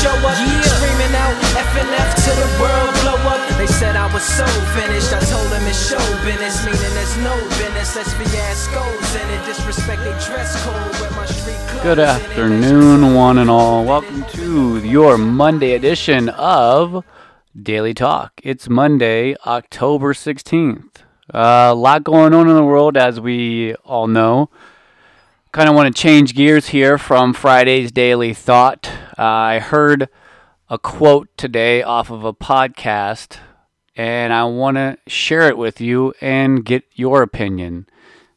show up, yeah. screaming out F and to the world blow up. They said I was so finished. I told them it's show business, meaning there's no business. Let's fiascos in it. Disrespect they dress code. Wear my street clothes. Good afternoon, one and all. Welcome to your Monday edition of Daily Talk. It's Monday, October 16th. Uh, a lot going on in the world, as we all know. Kind of want to change gears here from Friday's Daily Thought. Uh, I heard a quote today off of a podcast, and I want to share it with you and get your opinion.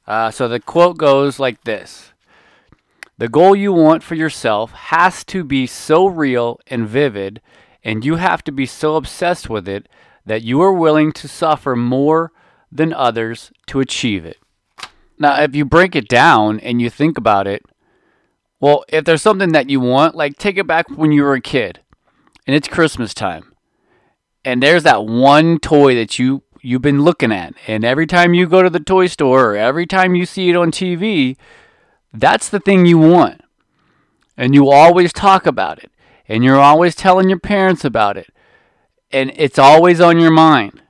Uh, so the quote goes like this The goal you want for yourself has to be so real and vivid, and you have to be so obsessed with it that you are willing to suffer more than others to achieve it. Now, if you break it down and you think about it, well, if there's something that you want, like take it back when you were a kid and it's Christmas time. And there's that one toy that you you've been looking at. And every time you go to the toy store or every time you see it on TV, that's the thing you want. And you always talk about it. And you're always telling your parents about it. And it's always on your mind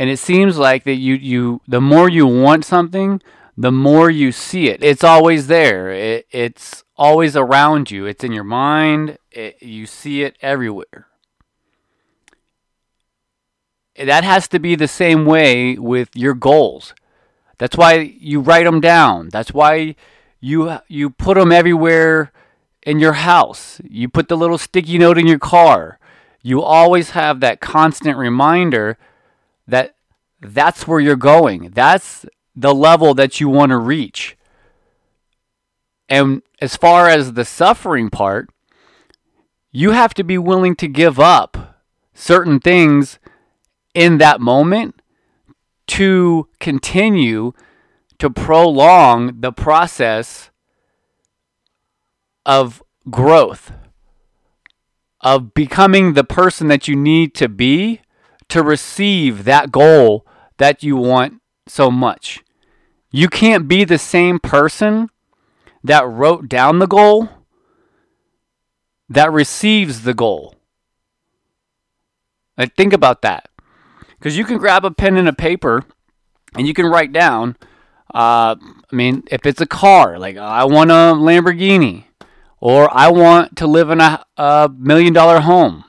and it seems like that you you the more you want something the more you see it it's always there. It, it's always around you. It's in your mind. It, you see it everywhere. That has to be the same way with your goals. That's why you write them down. That's why you you put them everywhere in your house. You put the little sticky note in your car. You always have that constant reminder that that's where you're going. That's the level that you want to reach. And as far as the suffering part, you have to be willing to give up certain things in that moment to continue to prolong the process of growth, of becoming the person that you need to be to receive that goal that you want so much. You can't be the same person that wrote down the goal that receives the goal. Like, think about that. Because you can grab a pen and a paper and you can write down, uh, I mean, if it's a car, like I want a Lamborghini or I want to live in a, a million dollar home.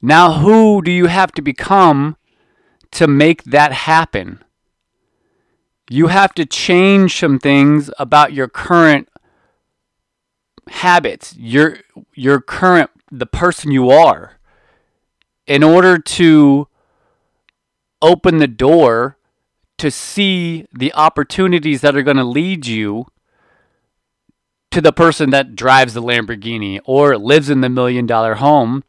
Now, who do you have to become to make that happen. You have to change some things about your current habits, your your current the person you are in order to open the door to see the opportunities that are going to lead you to the person that drives the Lamborghini or lives in the million dollar home.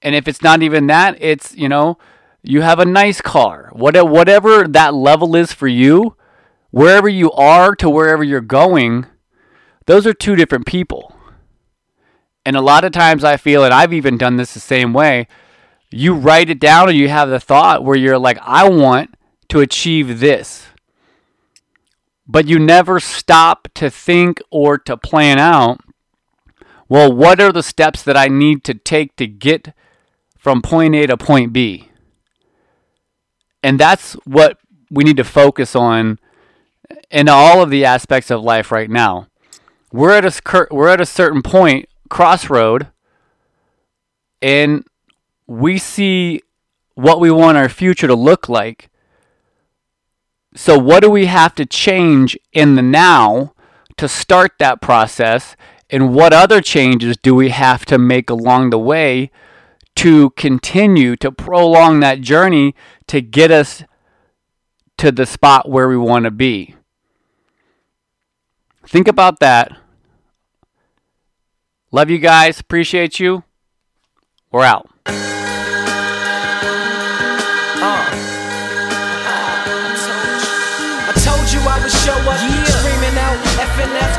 And if it's not even that, it's, you know, you have a nice car, whatever that level is for you, wherever you are to wherever you're going, those are two different people. And a lot of times I feel, and I've even done this the same way, you write it down and you have the thought where you're like, I want to achieve this. But you never stop to think or to plan out, well, what are the steps that I need to take to get from point A to point B? And that's what we need to focus on in all of the aspects of life right now. We're at a we're at a certain point, crossroad, and we see what we want our future to look like. So what do we have to change in the now to start that process and what other changes do we have to make along the way to continue to prolong that journey to get us to the spot where we want to be. Think about that. Love you guys. Appreciate you. We're out.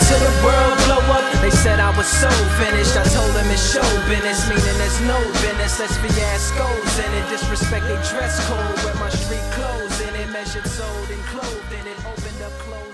Till the world blow up. They said I was so finished. I told them it's show business, meaning there's no business. Let's fiascos in it. Disrespect they dress code. Wear my street clothes in it. Measured, sold, and clothed in it. Opened up.